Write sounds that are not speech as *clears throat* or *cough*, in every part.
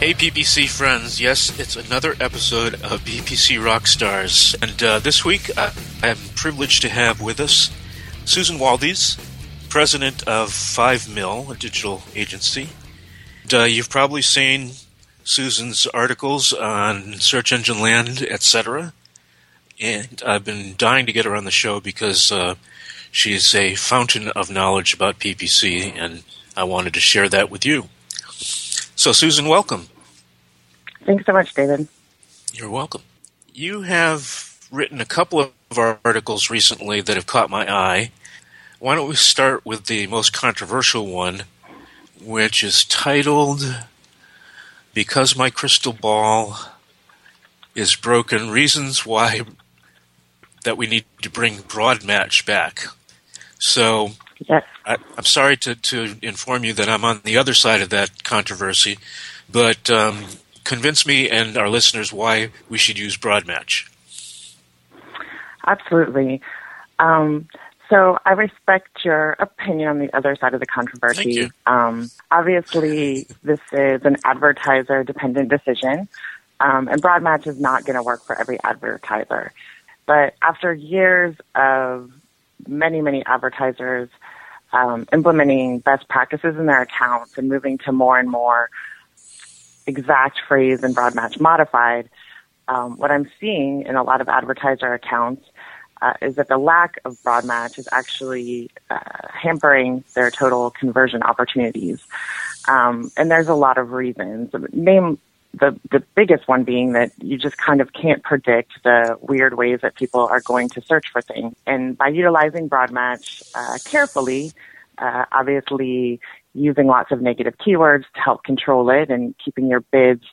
Hey, PPC friends. Yes, it's another episode of PPC Rockstars. And uh, this week, I am privileged to have with us Susan Waldes, president of 5 Mill, a digital agency. And, uh, you've probably seen Susan's articles on Search Engine Land, etc. And I've been dying to get her on the show because uh, she's a fountain of knowledge about PPC, and I wanted to share that with you. So, Susan, welcome. Thanks so much, David. You're welcome. You have written a couple of articles recently that have caught my eye. Why don't we start with the most controversial one, which is titled Because My Crystal Ball is Broken Reasons Why that we need to bring broad match back. So Yes. I, I'm sorry to, to inform you that I'm on the other side of that controversy, but um, convince me and our listeners why we should use broad match. Absolutely. Um, so I respect your opinion on the other side of the controversy. Um, obviously, this is an advertiser dependent decision, um, and broad match is not going to work for every advertiser. But after years of many, many advertisers um, implementing best practices in their accounts and moving to more and more exact phrase and broad match modified, um, what I'm seeing in a lot of advertiser accounts uh, is that the lack of broad match is actually uh, hampering their total conversion opportunities. Um, and there's a lot of reasons. Name the the biggest one being that you just kind of can't predict the weird ways that people are going to search for things. And by utilizing broad match uh, carefully, uh, obviously using lots of negative keywords to help control it and keeping your bids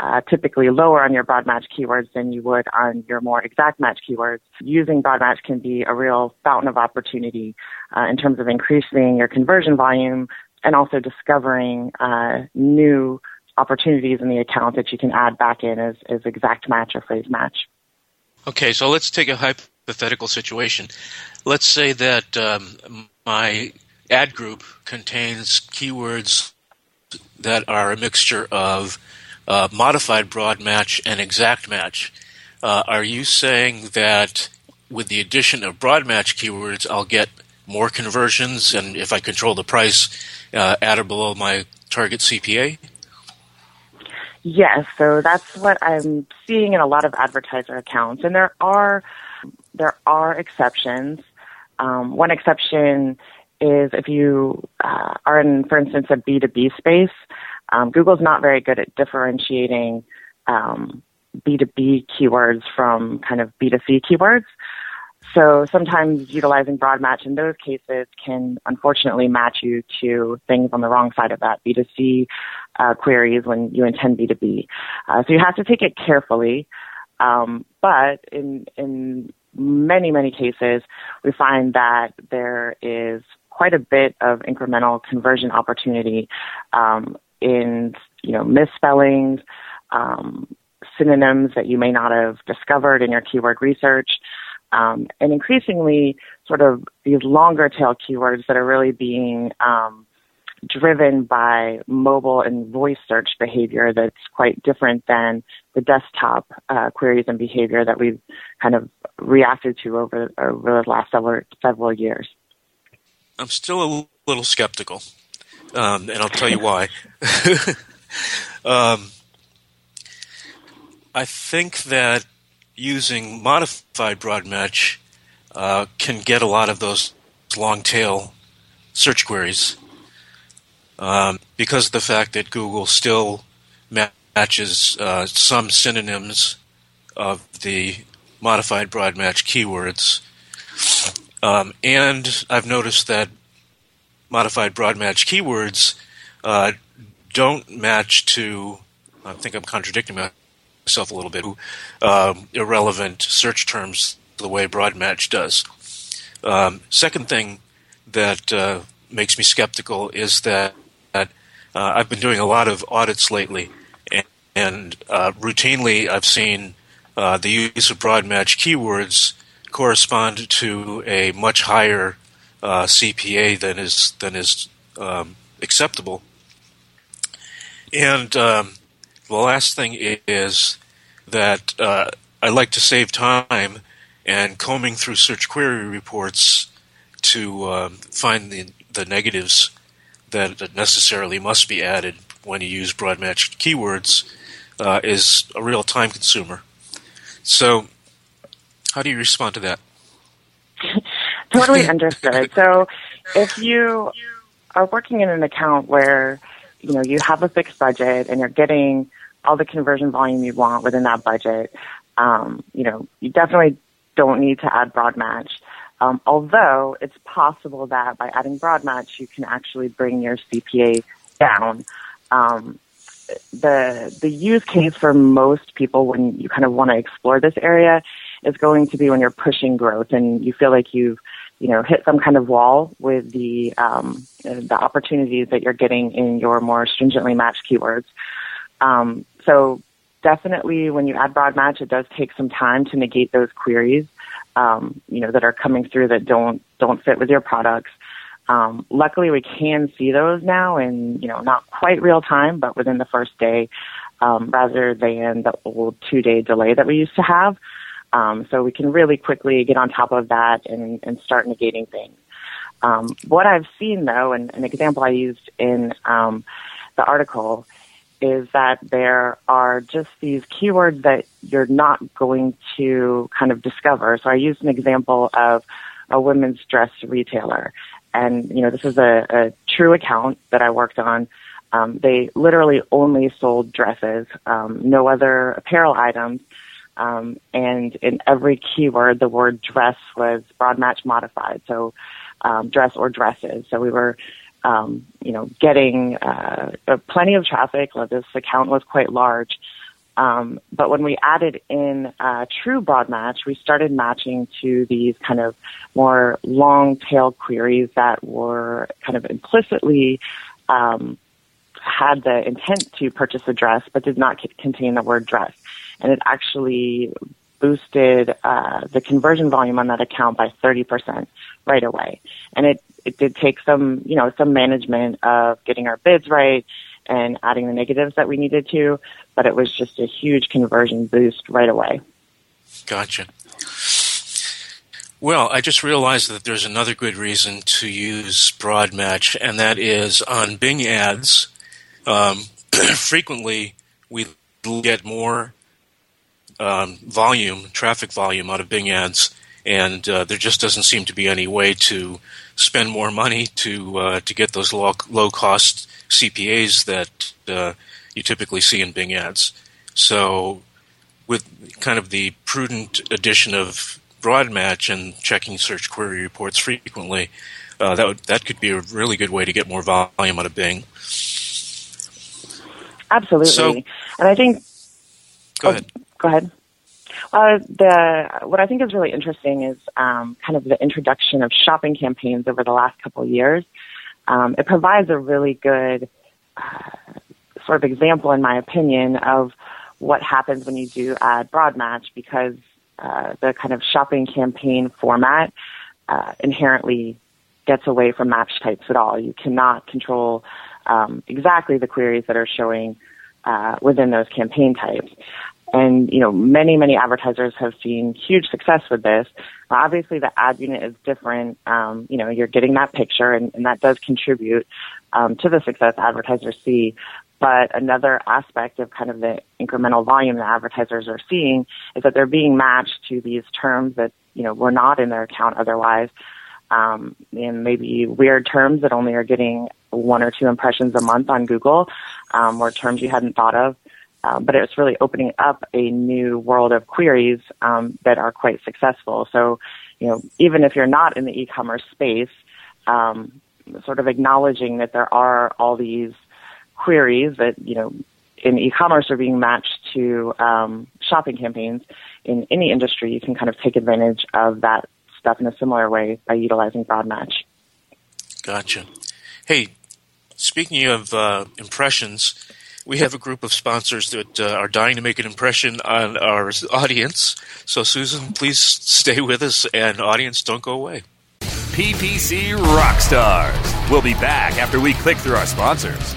uh, typically lower on your broad match keywords than you would on your more exact match keywords. Using broad match can be a real fountain of opportunity uh, in terms of increasing your conversion volume and also discovering uh, new opportunities in the account that you can add back in as, as exact match or phrase match. Okay, so let's take a hypothetical situation. Let's say that um, my ad group contains keywords that are a mixture of uh, modified broad match and exact match. Uh, are you saying that with the addition of broad match keywords, I'll get more conversions, and if I control the price uh, at or below my target CPA? Yes, so that's what I'm seeing in a lot of advertiser accounts, and there are there are exceptions. Um, one exception is if you uh, are in, for instance, a B2B space. Um, Google's not very good at differentiating um, B2B keywords from kind of B2C keywords. So sometimes utilizing broad match in those cases can unfortunately match you to things on the wrong side of that B2C uh, queries when you intend B2B. Uh, so you have to take it carefully. Um, but in in many many cases, we find that there is quite a bit of incremental conversion opportunity um, in you know misspellings, um, synonyms that you may not have discovered in your keyword research. Um, and increasingly, sort of these longer tail keywords that are really being um, driven by mobile and voice search behavior that's quite different than the desktop uh, queries and behavior that we've kind of reacted to over over the last several several years. I'm still a little skeptical, um, and I'll tell you why. *laughs* um, I think that using modified broad match uh, can get a lot of those long tail search queries um, because of the fact that Google still matches uh, some synonyms of the modified broad match keywords. Um, and I've noticed that modified broad match keywords uh, don't match to I think I'm contradicting myself a little bit, uh, irrelevant search terms the way Broadmatch does. Um, second thing that uh, makes me skeptical is that, that uh, I've been doing a lot of audits lately, and, and uh, routinely I've seen uh, the use of Broadmatch keywords correspond to a much higher uh, CPA than is than is um, acceptable. And um, the last thing is that uh, I like to save time and combing through search query reports to um, find the, the negatives that, necessarily must be added when you use broad matched keywords uh, is a real time consumer. So, how do you respond to that? *laughs* totally understood. So, if you are working in an account where you know you have a fixed budget and you're getting all the conversion volume you want within that budget, um, you know you definitely don't need to add broad match. Um, although it's possible that by adding broad match, you can actually bring your CPA down. Um, the the use case for most people when you kind of want to explore this area is going to be when you're pushing growth and you feel like you've you know hit some kind of wall with the um, the opportunities that you're getting in your more stringently matched keywords. Um, so definitely when you add broad match, it does take some time to negate those queries, um, you know, that are coming through that don't, don't fit with your products. Um, luckily we can see those now in, you know, not quite real time, but within the first day, um, rather than the old two day delay that we used to have. Um, so we can really quickly get on top of that and, and start negating things. Um, what I've seen though, and an example I used in um, the article is that there are just these keywords that you're not going to kind of discover. So I used an example of a women's dress retailer. And, you know, this is a, a true account that I worked on. Um, they literally only sold dresses, um, no other apparel items. Um, and in every keyword, the word dress was broad match modified. So, um, dress or dresses. So we were um, you know, getting uh, plenty of traffic. This account was quite large. Um, but when we added in uh, true broad match, we started matching to these kind of more long tail queries that were kind of implicitly um, had the intent to purchase a dress, but did not c- contain the word dress. And it actually boosted uh, the conversion volume on that account by 30% right away. And it it did take some, you know, some management of getting our bids right and adding the negatives that we needed to, but it was just a huge conversion boost right away. Gotcha. Well, I just realized that there's another good reason to use broad match, and that is on Bing ads. Um, *clears throat* frequently, we get more um, volume, traffic volume out of Bing ads, and uh, there just doesn't seem to be any way to spend more money to uh, to get those low, low cost CPAs that uh, you typically see in Bing ads. So, with kind of the prudent addition of broad match and checking search query reports frequently, uh, that would, that could be a really good way to get more volume out of Bing. Absolutely, so, and I think. Go oh, ahead. Go ahead. Uh, the what I think is really interesting is um, kind of the introduction of shopping campaigns over the last couple of years. Um, it provides a really good uh, sort of example, in my opinion, of what happens when you do add broad match because uh, the kind of shopping campaign format uh, inherently gets away from match types at all. You cannot control um, exactly the queries that are showing uh, within those campaign types. And, you know, many, many advertisers have seen huge success with this. Obviously, the ad unit is different. Um, you know, you're getting that picture, and, and that does contribute um, to the success advertisers see. But another aspect of kind of the incremental volume that advertisers are seeing is that they're being matched to these terms that, you know, were not in their account otherwise. Um, and maybe weird terms that only are getting one or two impressions a month on Google, um, or terms you hadn't thought of. Um, but it's really opening up a new world of queries um, that are quite successful. So, you know, even if you're not in the e-commerce space, um, sort of acknowledging that there are all these queries that you know in e-commerce are being matched to um, shopping campaigns in any industry, you can kind of take advantage of that stuff in a similar way by utilizing broad match. Gotcha. Hey, speaking of uh, impressions, we have a group of sponsors that uh, are dying to make an impression on our audience. So, Susan, please stay with us, and audience, don't go away. PPC Rockstars. We'll be back after we click through our sponsors.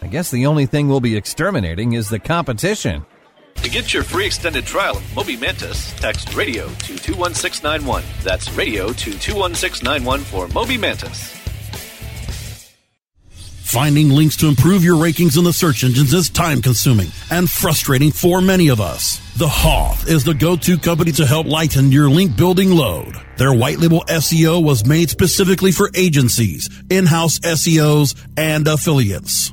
I guess the only thing we'll be exterminating is the competition. To get your free extended trial of Moby Mantis, text radio to 21691. That's radio to 21691 for Moby Mantis. Finding links to improve your rankings in the search engines is time consuming and frustrating for many of us. The Hoth is the go-to company to help lighten your link building load. Their white label SEO was made specifically for agencies, in-house SEOs, and affiliates.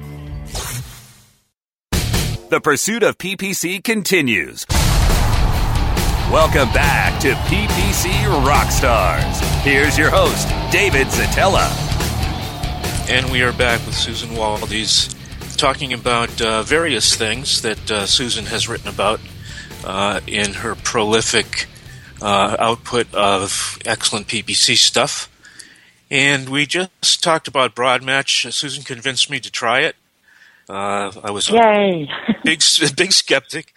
The pursuit of PPC continues. Welcome back to PPC Rockstars. Here's your host, David Szetela. And we are back with Susan Waldes talking about uh, various things that uh, Susan has written about uh, in her prolific uh, output of excellent PPC stuff. And we just talked about Broadmatch. Susan convinced me to try it. Uh, I was Yay. a *laughs* big, big skeptic,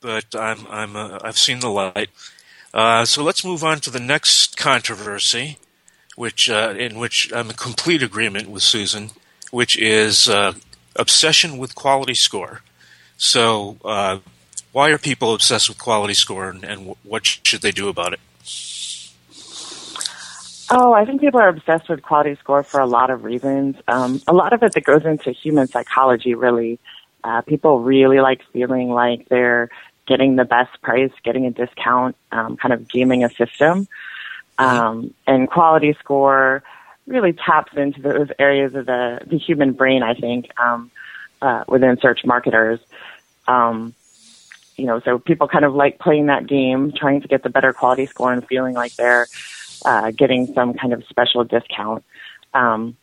but I'm, I'm, uh, I've seen the light. Uh, so let's move on to the next controversy, which, uh, in which I'm in complete agreement with Susan, which is uh, obsession with quality score. So, uh, why are people obsessed with quality score, and, and what should they do about it? Oh, I think people are obsessed with quality score for a lot of reasons. Um, a lot of it that goes into human psychology, really. Uh, people really like feeling like they're getting the best price, getting a discount, um, kind of gaming a system. Um, and quality score really taps into those areas of the, the human brain, I think, um, uh, within search marketers. Um, you know, so people kind of like playing that game, trying to get the better quality score and feeling like they're uh, getting some kind of special discount. Um,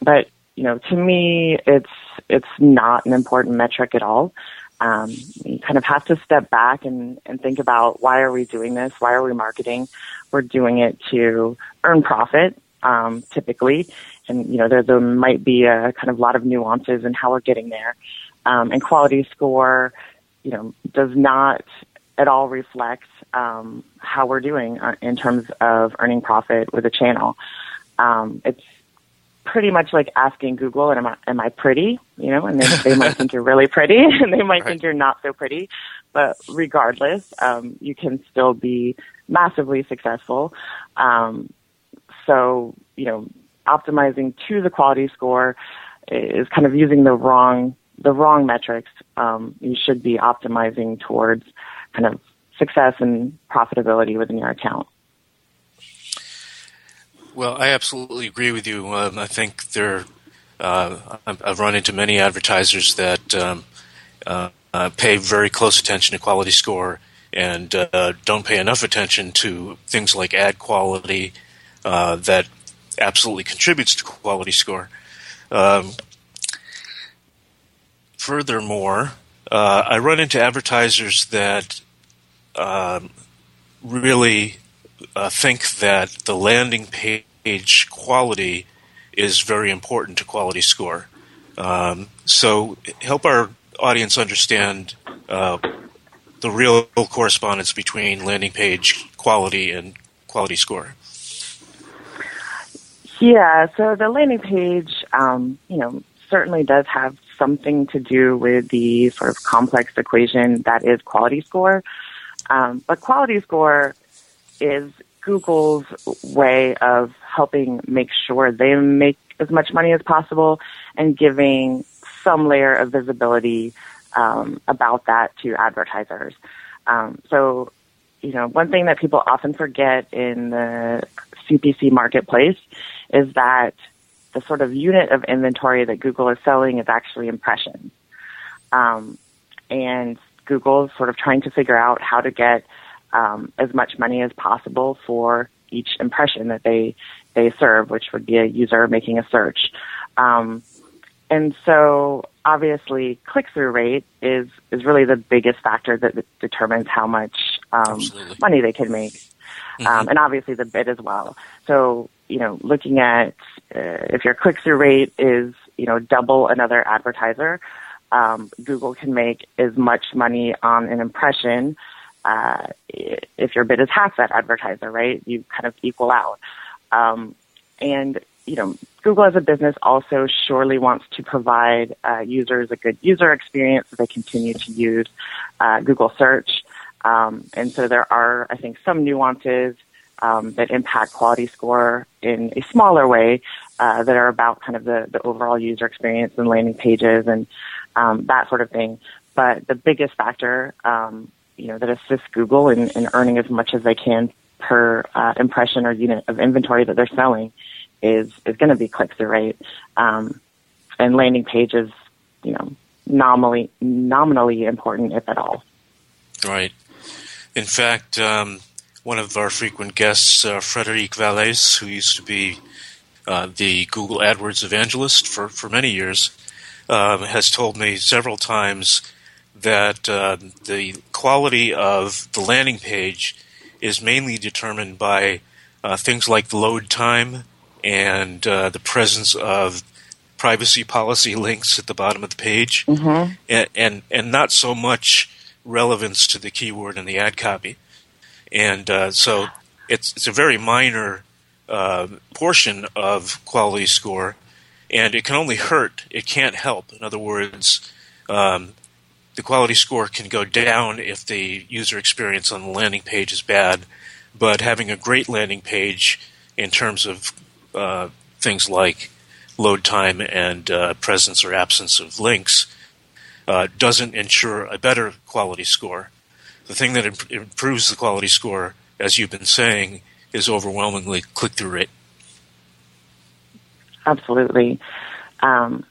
but you know, to me, it's it's not an important metric at all. Um, you kind of have to step back and, and think about why are we doing this? Why are we marketing? We're doing it to earn profit, um, typically. And, you know, there, there might be a kind of lot of nuances in how we're getting there. Um, and quality score, you know, does not at all reflects um, how we're doing uh, in terms of earning profit with a channel. Um, it's pretty much like asking Google, "Am I am I pretty?" You know, and they, they might think you're really pretty, *laughs* and they might think you're not so pretty. But regardless, um, you can still be massively successful. Um, so, you know, optimizing to the quality score is kind of using the wrong the wrong metrics. Um, you should be optimizing towards kind of success and profitability within your account. Well, I absolutely agree with you. Um, I think there, uh, I've run into many advertisers that um, uh, uh, pay very close attention to quality score and uh, don't pay enough attention to things like ad quality uh, that absolutely contributes to quality score. Um, furthermore, I run into advertisers that um, really uh, think that the landing page quality is very important to quality score. Um, so help our audience understand uh, the real correspondence between landing page quality and quality score. Yeah, so the landing page, um, you know, certainly does have something to do with the sort of complex equation that is quality score. Um, but quality score is Google's way of helping make sure they make as much money as possible and giving some layer of visibility um, about that to advertisers. Um, so, you know, one thing that people often forget in the CPC marketplace is that the sort of unit of inventory that Google is selling is actually impressions. Um, and Google is sort of trying to figure out how to get um, as much money as possible for each impression that they they serve, which would be a user making a search. Um, and so obviously click through rate is, is really the biggest factor that determines how much um, money they can make. Mm-hmm. Um, and obviously the bid as well. So, you know, looking at uh, if your click through rate is, you know, double another advertiser, um, Google can make as much money on an impression uh, if your bid is half that advertiser, right? You kind of equal out. Um, and you know, Google as a business also surely wants to provide uh, users a good user experience so they continue to use uh, Google search. Um, and so there are, I think, some nuances um, that impact quality score in a smaller way uh, that are about kind of the, the overall user experience and landing pages and um, that sort of thing. But the biggest factor, um, you know, that assists Google in, in earning as much as they can per uh, impression or unit of inventory that they're selling is is going to be click through rate, um, and landing pages, you know, nominally nominally important if at all. Right. In fact, um, one of our frequent guests, uh, Frederick Vallaeys, who used to be uh, the Google AdWords evangelist for, for many years, uh, has told me several times that uh, the quality of the landing page is mainly determined by uh, things like the load time and uh, the presence of privacy policy *laughs* links at the bottom of the page, mm-hmm. and, and, and not so much relevance to the keyword and the ad copy. And uh, so it's it's a very minor uh, portion of quality score, and it can only hurt. It can't help. In other words, um, the quality score can go down if the user experience on the landing page is bad, but having a great landing page in terms of uh, things like load time and uh, presence or absence of links uh, doesn't ensure a better quality score. The thing that imp- improves the quality score, as you've been saying, is overwhelmingly click through rate. Absolutely. Um,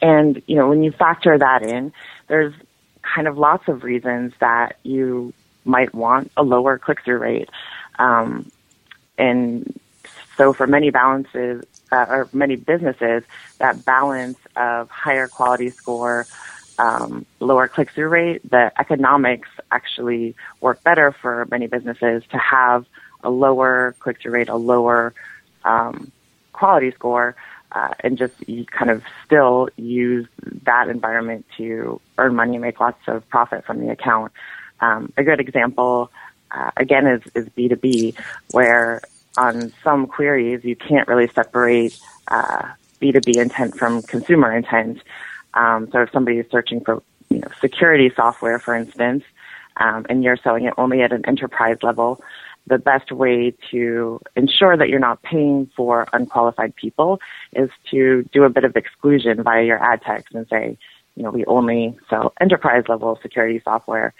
and, you know, when you factor that in, there's kind of lots of reasons that you might want a lower click through rate. Um, and so for many balances, uh, or many businesses, that balance of higher quality score, um, lower click through rate, the economics actually work better for many businesses to have a lower click through rate, a lower um, quality score, uh, and just kind of still use that environment to earn money and make lots of profit from the account. Um, a good example, uh, again, is, is B2B, where on some queries, you can't really separate uh, B2B intent from consumer intent. Um, so if somebody is searching for you know, security software, for instance, um, and you're selling it only at an enterprise level, the best way to ensure that you're not paying for unqualified people is to do a bit of exclusion via your ad text and say, you know, we only sell enterprise level security software.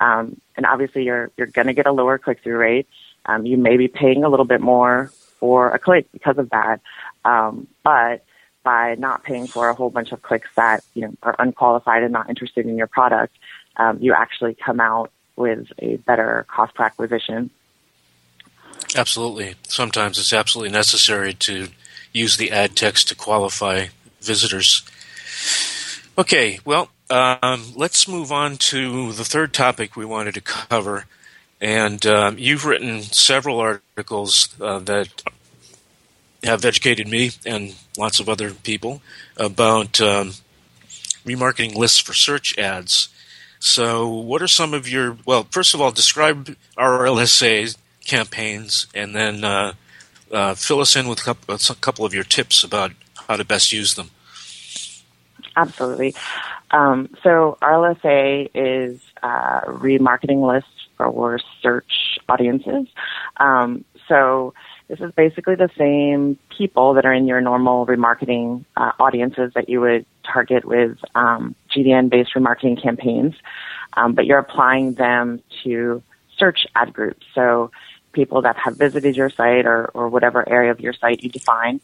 Um, and obviously you're, you're going to get a lower click through rate. Um, you may be paying a little bit more for a click because of that. Um, but by not paying for a whole bunch of clicks that, you know, are unqualified and not interested in your product, um, you actually come out with a better cost per acquisition. Absolutely. Sometimes it's absolutely necessary to use the ad text to qualify visitors. Okay, well, um, let's move on to the third topic we wanted to cover. And um, you've written several articles uh, that have educated me and lots of other people about um, remarketing lists for search ads. So, what are some of your, well, first of all, describe RLSA campaigns and then uh, uh, fill us in with a couple of your tips about how to best use them. Absolutely. Um, so RLSA is a remarketing list for search audiences. Um, so this is basically the same people that are in your normal remarketing uh, audiences that you would target with um, GDN-based remarketing campaigns, um, but you're applying them to search ad groups. So people that have visited your site or, or whatever area of your site you define,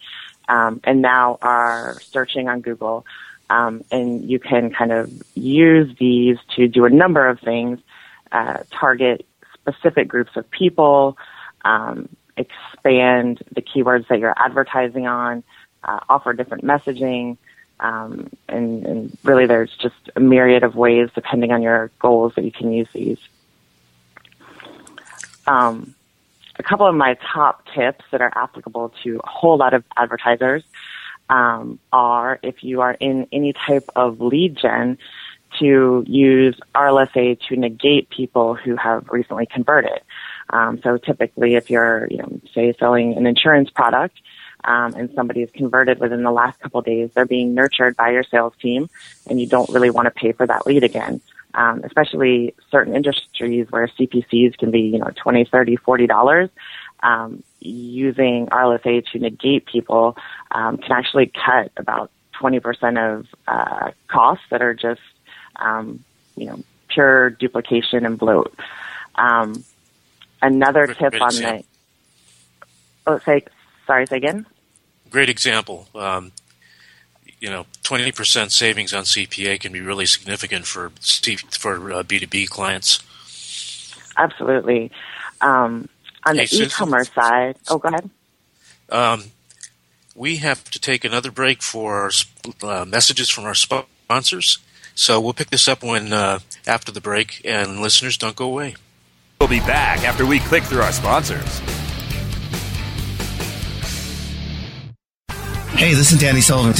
um, and now are searching on Google. Um, and you can kind of use these to do a number of things, uh, target specific groups of people, um, expand the keywords that you're advertising on, uh, offer different messaging, um, and, and, really there's just a myriad of ways depending on your goals that you can use these. Um, a couple of my top tips that are applicable to a whole lot of advertisers um, are if you are in any type of lead gen to use RLSA to negate people who have recently converted. Um, so typically, if you're, you know, say selling an insurance product um, and somebody is converted within the last couple days, they're being nurtured by your sales team, and you don't really want to pay for that lead again. Um, especially certain industries where CPCs can be, you know, twenty, thirty, forty dollars um, using RLSA to negate people um, can actually cut about 20% of uh, costs that are just, um, you know, pure duplication and bloat. Um, another Great tip on example. the, oh, say, sorry, say again? Great example. Um, you know, 20% savings on CPA can be really significant for for uh, B2B clients. Absolutely. Um, on the hey, e-commerce side, oh, go ahead. Um, we have to take another break for uh, messages from our sponsors. So we'll pick this up when uh, after the break, and listeners, don't go away. We'll be back after we click through our sponsors. Hey, this is Danny Sullivan to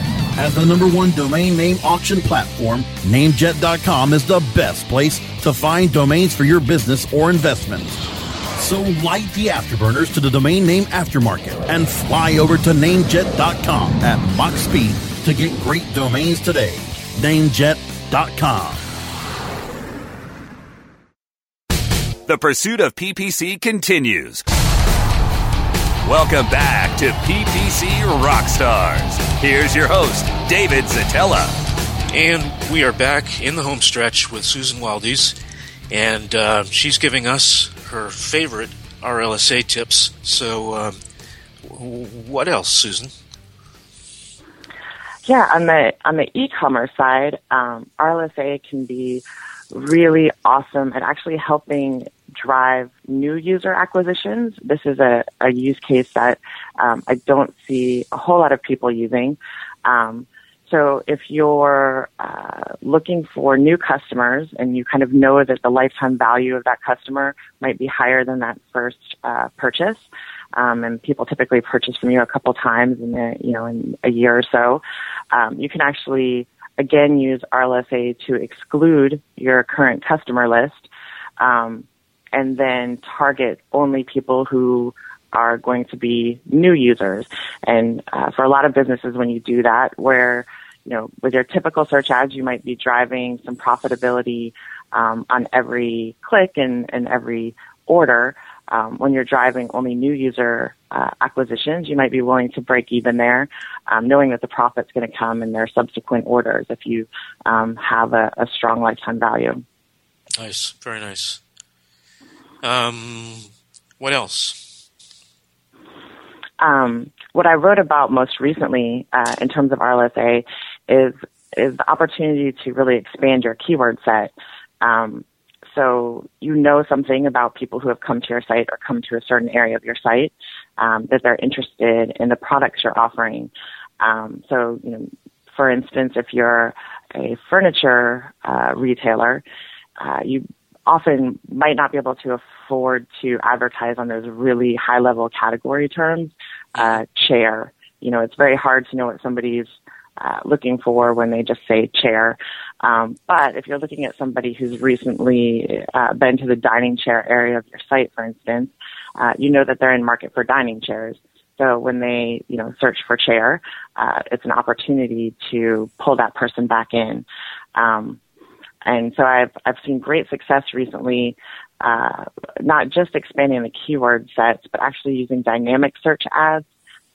As the number one domain name auction platform, Namejet.com is the best place to find domains for your business or investments. So light the afterburners to the domain name aftermarket and fly over to Namejet.com at Mach speed to get great domains today. Namejet.com. The pursuit of PPC continues. Welcome back to PPC Rockstars. Here's your host, David Szetela. And we are back in the home stretch with Susan Waldes, and uh, she's giving us her favorite RLSA tips. So, um, what else, Susan? Yeah, on the on the e-commerce side, um, RLSA can be really awesome at actually helping drive new user acquisitions. This is a, a use case that um, I don't see a whole lot of people using. Um, so if you're uh, looking for new customers and you kind of know that the lifetime value of that customer might be higher than that first uh, purchase, um, and people typically purchase from you a couple times in a, you know in a year or so, um, you can actually again use RLSA to exclude your current customer list, um, and then target only people who are going to be new users. And uh, for a lot of businesses, when you do that, where you know with your typical search ads, you might be driving some profitability um, on every click and, and every order um, when you're driving only new user uh, acquisitions, you might be willing to break even there, um, knowing that the profit's going to come in their subsequent orders if you um, have a, a, strong lifetime value. Nice, very nice. Um, what else? Um, what I wrote about most recently uh, in terms of RLSA is is the opportunity to really expand your keyword set. Um, so you know something about people who have come to your site or come to a certain area of your site um, that they're interested in the products you're offering. Um, so, you know, for instance, if you're a furniture uh, retailer, uh, you often might not be able to afford to advertise on those really high level category terms. Uh, chair, you know, it's very hard to know what somebody's uh, looking for when they just say chair. Um, but if you're looking at somebody who's recently uh, been to the dining chair area of your site, for instance, uh, you know that they're in market for dining chairs. So when they, you know, search for chair, uh, it's an opportunity to pull that person back in. Um, and so I've I've seen great success recently, uh, not just expanding the keyword sets, but actually using dynamic search ads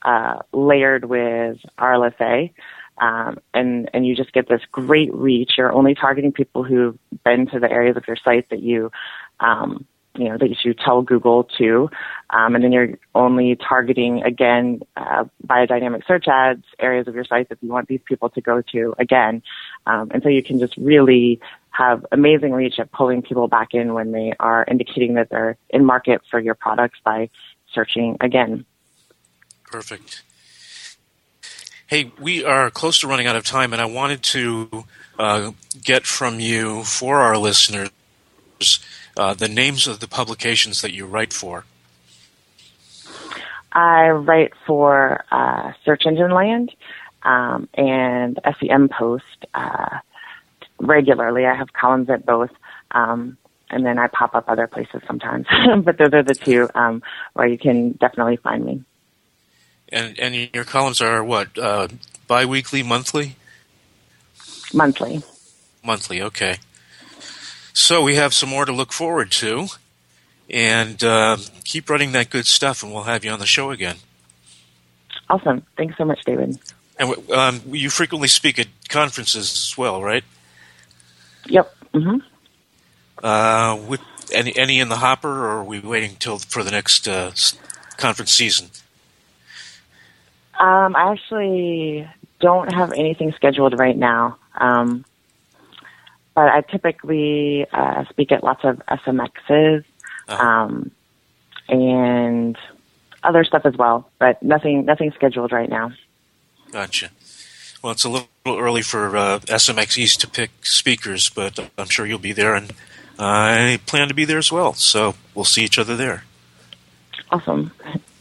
uh, layered with RLSA um, and and you just get this great reach. You're only targeting people who've been to the areas of your site that you, um, you know, that you tell Google to, um, and then you're only targeting again uh, via dynamic search ads areas of your site that you want these people to go to again, um, and so you can just really have amazing reach at pulling people back in when they are indicating that they're in market for your products by searching again. Perfect. Hey, we are close to running out of time, and I wanted to uh, get from you for our listeners uh, the names of the publications that you write for. I write for uh, Search Engine Land um, and SEM Post uh, regularly. I have columns at both. Um, and then I pop up other places sometimes. *laughs* but those are the two um, where you can definitely find me. And and your columns are what uh, biweekly, monthly? Monthly. Monthly. Okay. So we have some more to look forward to, and uh, keep running that good stuff, and we'll have you on the show again. Awesome. Thanks so much, David. And um, you frequently speak at conferences as well, right? Yep. Mm-hmm. Uh, with any any in the hopper, or are we waiting till for the next uh, conference season? Um, I actually don't have anything scheduled right now. Um, but I typically uh, speak at lots of SMXs uh-huh. um, and other stuff as well, but nothing nothing scheduled right now. Gotcha. Well, it's a little early for uh, SMX East to pick speakers, but I'm sure you'll be there, and uh, I plan to be there as well. So we'll see each other there. Awesome.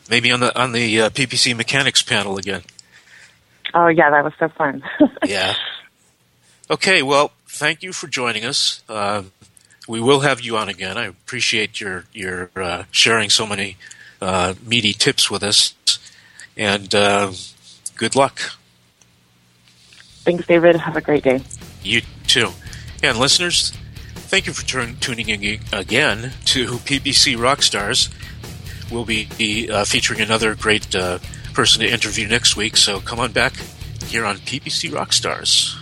Maybe on the on the uh, PPC mechanics panel again. Oh yeah, that was so fun. *laughs* yeah. Okay, well, thank you for joining us. Uh, we will have you on again. I appreciate your your uh, sharing so many uh, meaty tips with us, and uh, good luck. Thanks, David. Have a great day. You too. And listeners, thank you for tuning in again to PPC Rockstars we'll be uh, featuring another great uh, person to interview next week. So come on back here on PPC Rockstars.